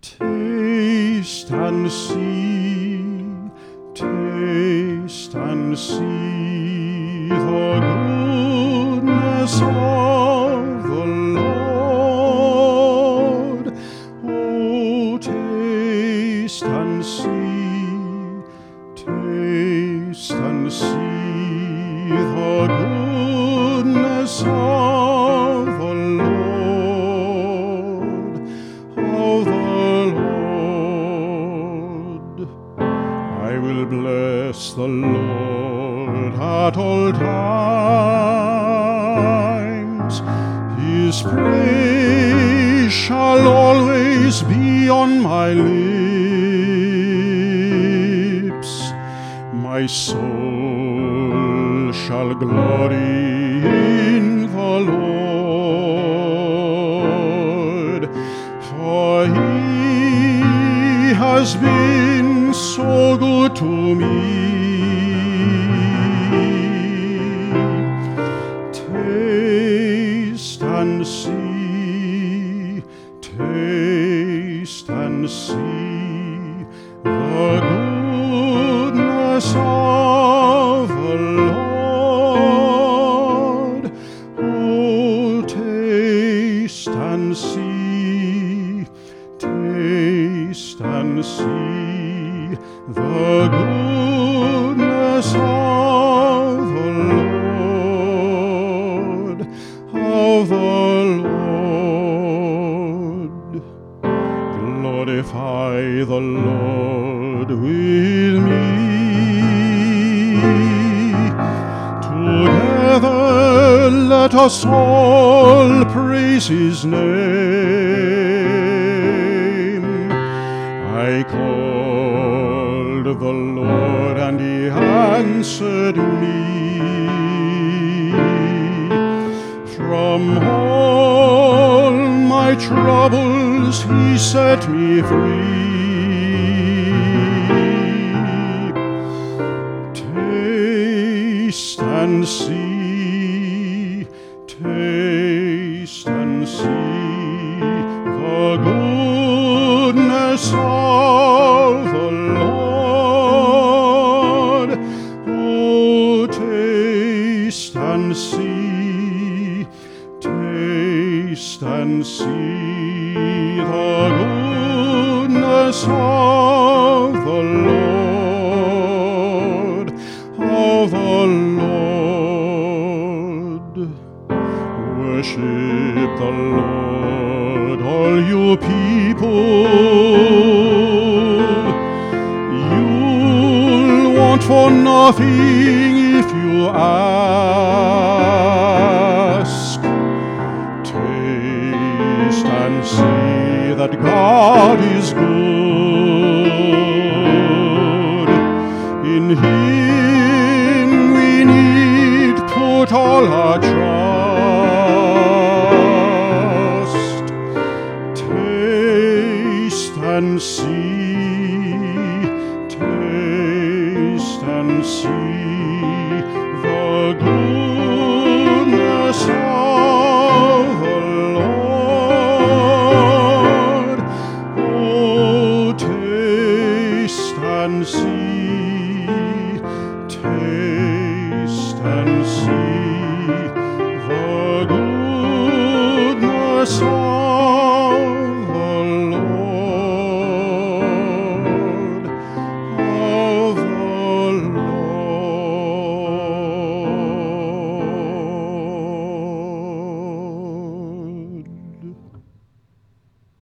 Taste and see, taste and see the goodness of the Lord. Oh, taste and see, taste and see the will bless the Lord at all times. His praise shall always be on my lips. My soul shall glory in the Lord, for he has been so good to me. Taste and see, taste and see the goodness of the Lord. Oh, taste and see, taste and see the goodness of the Lord, of the Lord. Glorify the Lord with me. Together let us all praise his name. I called the Lord and he answered me. From all my troubles he set me free. Taste and see, taste taste and see the goodness of the Lord, of the Lord. Worship the Lord, all you people. You'll want for nothing if you ask. That God is good. In Him we need put all our trust. Taste and see, taste and see and